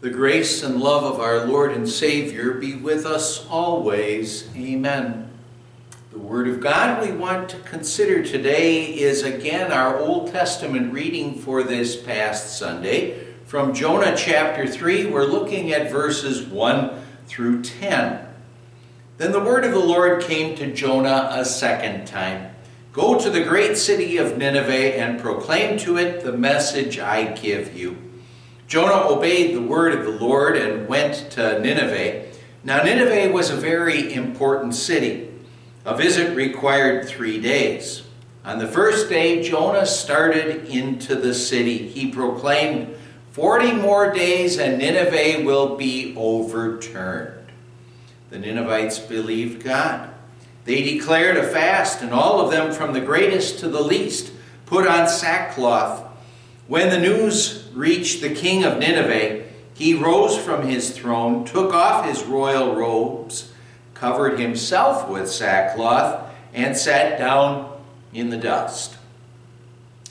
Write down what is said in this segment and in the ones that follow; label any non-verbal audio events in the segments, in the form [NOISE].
The grace and love of our Lord and Savior be with us always. Amen. The Word of God we want to consider today is again our Old Testament reading for this past Sunday. From Jonah chapter 3, we're looking at verses 1 through 10. Then the word of the Lord came to Jonah a second time Go to the great city of Nineveh and proclaim to it the message I give you. Jonah obeyed the word of the Lord and went to Nineveh. Now, Nineveh was a very important city. A visit required three days. On the first day, Jonah started into the city. He proclaimed, Forty more days and Nineveh will be overturned. The Ninevites believed God. They declared a fast, and all of them, from the greatest to the least, put on sackcloth when the news reached the king of Nineveh, he rose from his throne, took off his royal robes, covered himself with sackcloth, and sat down in the dust.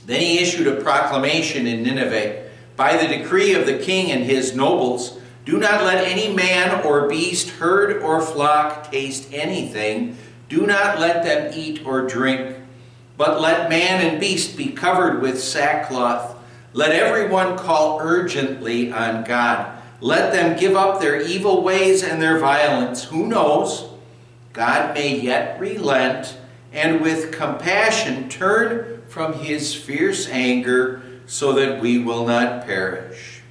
Then he issued a proclamation in Nineveh By the decree of the king and his nobles, do not let any man or beast, herd or flock taste anything. Do not let them eat or drink, but let man and beast be covered with sackcloth. Let everyone call urgently on God. Let them give up their evil ways and their violence. Who knows? God may yet relent and with compassion turn from his fierce anger so that we will not perish.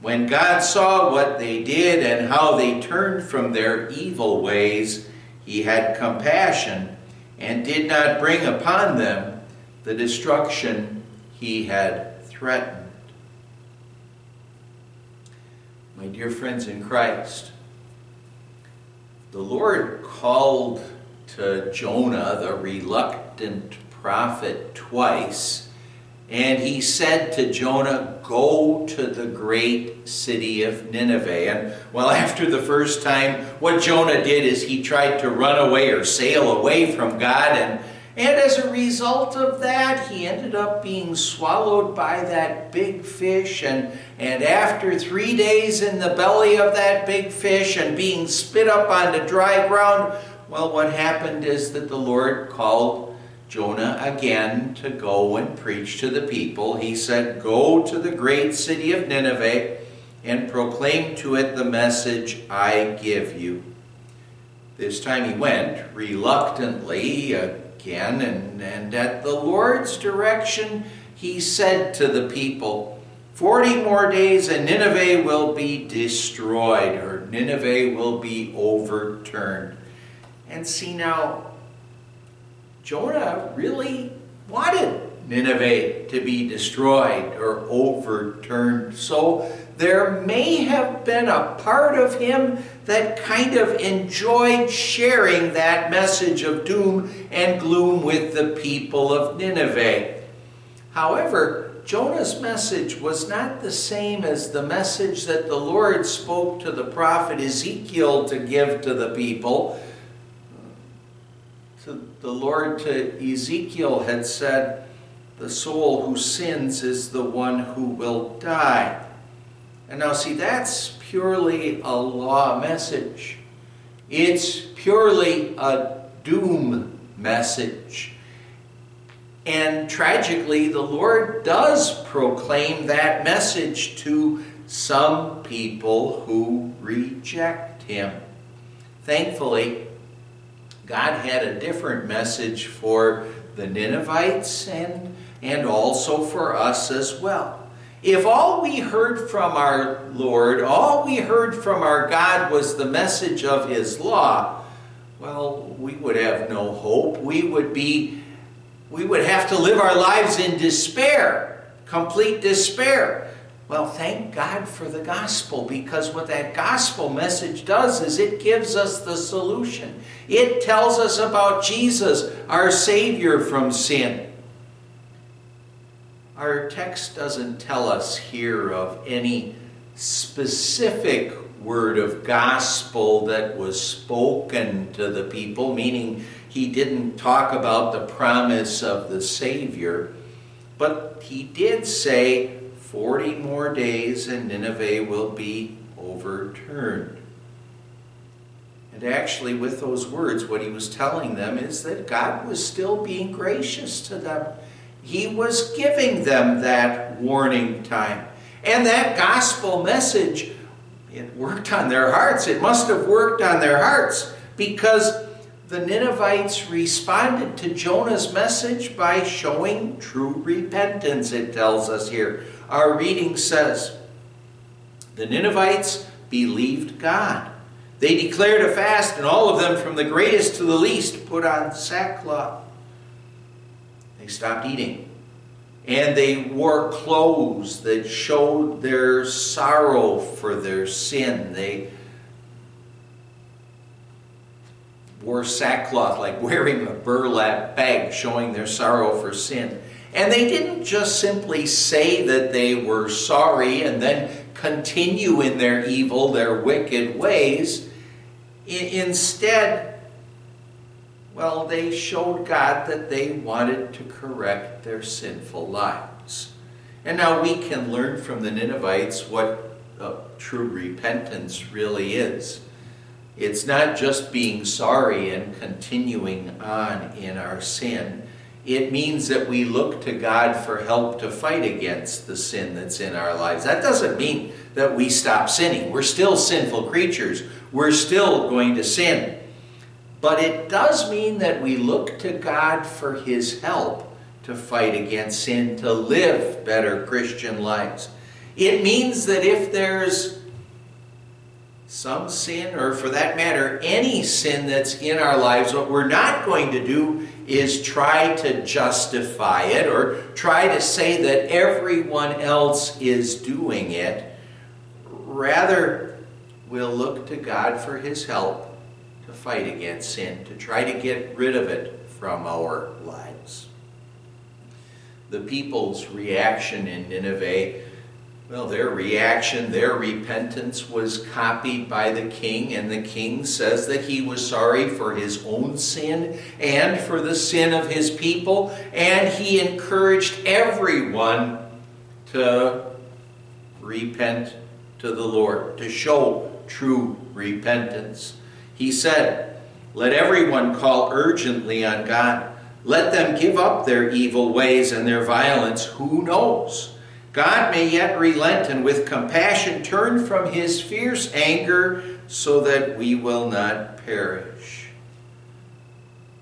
When God saw what they did and how they turned from their evil ways, he had compassion and did not bring upon them the destruction he had threatened. My dear friends in Christ, the Lord called to Jonah, the reluctant prophet, twice, and he said to Jonah, Go to the great city of Nineveh. And well, [LAUGHS] after the first time, what Jonah did is he tried to run away or sail away from God and and as a result of that, he ended up being swallowed by that big fish. And, and after three days in the belly of that big fish and being spit up onto dry ground, well, what happened is that the Lord called Jonah again to go and preach to the people. He said, Go to the great city of Nineveh and proclaim to it the message I give you. This time he went reluctantly. Again, and, and at the Lord's direction, he said to the people, Forty more days and Nineveh will be destroyed, or Nineveh will be overturned. And see now, Jonah really wanted Nineveh to be destroyed or overturned. So there may have been a part of him that kind of enjoyed sharing that message of doom and gloom with the people of Nineveh. However, Jonah's message was not the same as the message that the Lord spoke to the prophet Ezekiel to give to the people. The Lord to Ezekiel had said, The soul who sins is the one who will die. And now, see, that's purely a law message, it's purely a doom message. And tragically, the Lord does proclaim that message to some people who reject Him. Thankfully, God had a different message for the Ninevites and, and also for us as well. If all we heard from our Lord, all we heard from our God was the message of His law, well, we would have no hope. We would be, we would have to live our lives in despair, complete despair. Well, thank God for the gospel because what that gospel message does is it gives us the solution. It tells us about Jesus, our Savior from sin. Our text doesn't tell us here of any specific word of gospel that was spoken to the people, meaning he didn't talk about the promise of the Savior, but he did say, 40 more days and Nineveh will be overturned. And actually, with those words, what he was telling them is that God was still being gracious to them. He was giving them that warning time. And that gospel message, it worked on their hearts. It must have worked on their hearts because the Ninevites responded to Jonah's message by showing true repentance, it tells us here. Our reading says, The Ninevites believed God. They declared a fast, and all of them, from the greatest to the least, put on sackcloth. They stopped eating. And they wore clothes that showed their sorrow for their sin. They wore sackcloth, like [LAUGHS] wearing a burlap bag, showing their sorrow for sin. And they didn't just simply say that they were sorry and then continue in their evil, their wicked ways. Instead, well, they showed God that they wanted to correct their sinful lives. And now we can learn from the Ninevites what uh, true repentance really is. It's not just being sorry and continuing on in our sin. It means that we look to God for help to fight against the sin that's in our lives. That doesn't mean that we stop sinning. We're still sinful creatures. We're still going to sin. But it does mean that we look to God for His help to fight against sin, to live better Christian lives. It means that if there's some sin, or for that matter, any sin that's in our lives, what we're not going to do is try to justify it or try to say that everyone else is doing it. Rather, we'll look to God for His help to fight against sin, to try to get rid of it from our lives. The people's reaction in Nineveh well, their reaction, their repentance was copied by the king, and the king says that he was sorry for his own sin and for the sin of his people, and he encouraged everyone to repent to the Lord, to show true repentance. He said, Let everyone call urgently on God. Let them give up their evil ways and their violence. Who knows? God may yet relent and with compassion turn from his fierce anger so that we will not perish.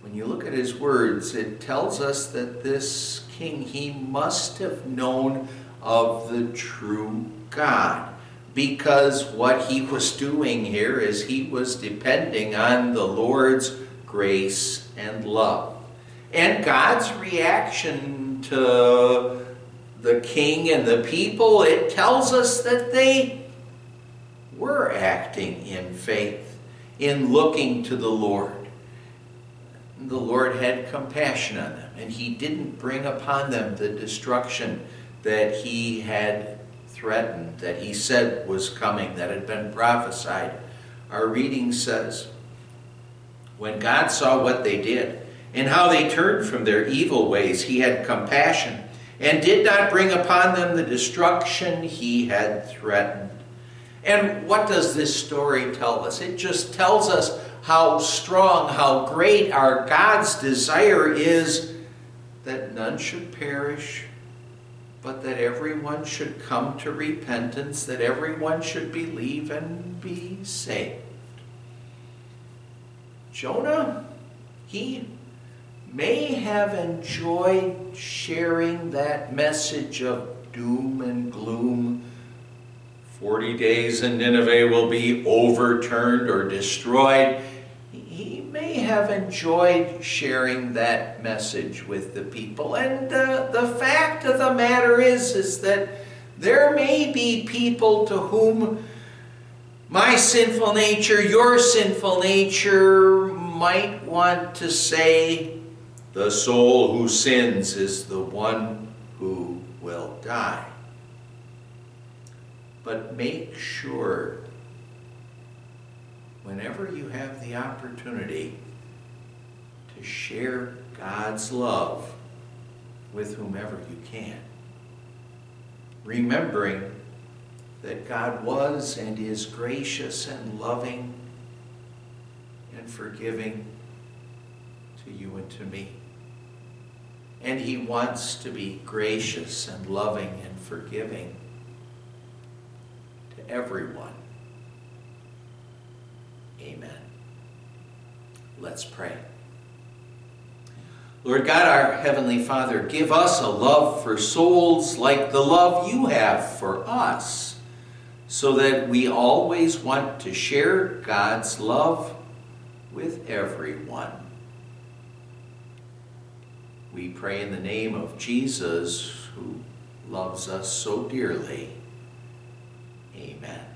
When you look at his words, it tells us that this king, he must have known of the true God. Because what he was doing here is he was depending on the Lord's grace and love. And God's reaction to the king and the people, it tells us that they were acting in faith, in looking to the Lord. The Lord had compassion on them, and He didn't bring upon them the destruction that He had threatened, that He said was coming, that had been prophesied. Our reading says, When God saw what they did, and how they turned from their evil ways, He had compassion and did not bring upon them the destruction he had threatened. And what does this story tell us? It just tells us how strong, how great our God's desire is that none should perish, but that everyone should come to repentance, that everyone should believe and be saved. Jonah, he may have enjoyed sharing that message of doom and gloom. Forty days and Nineveh will be overturned or destroyed. May have enjoyed sharing that message with the people. And uh, the fact of the matter is, is that there may be people to whom my sinful nature, your sinful nature, might want to say, the soul who sins is the one who will die. But make sure, whenever you have the opportunity, to share God's love with whomever you can. remembering that God was and is gracious and loving and forgiving to you and to me. And He wants to be gracious and loving and forgiving to everyone. Amen. Let's pray. Lord God, our Heavenly Father, give us a love for souls like the love you have for us, so that we always want to share God's love with everyone. We pray in the name of Jesus, who loves us so dearly. Amen.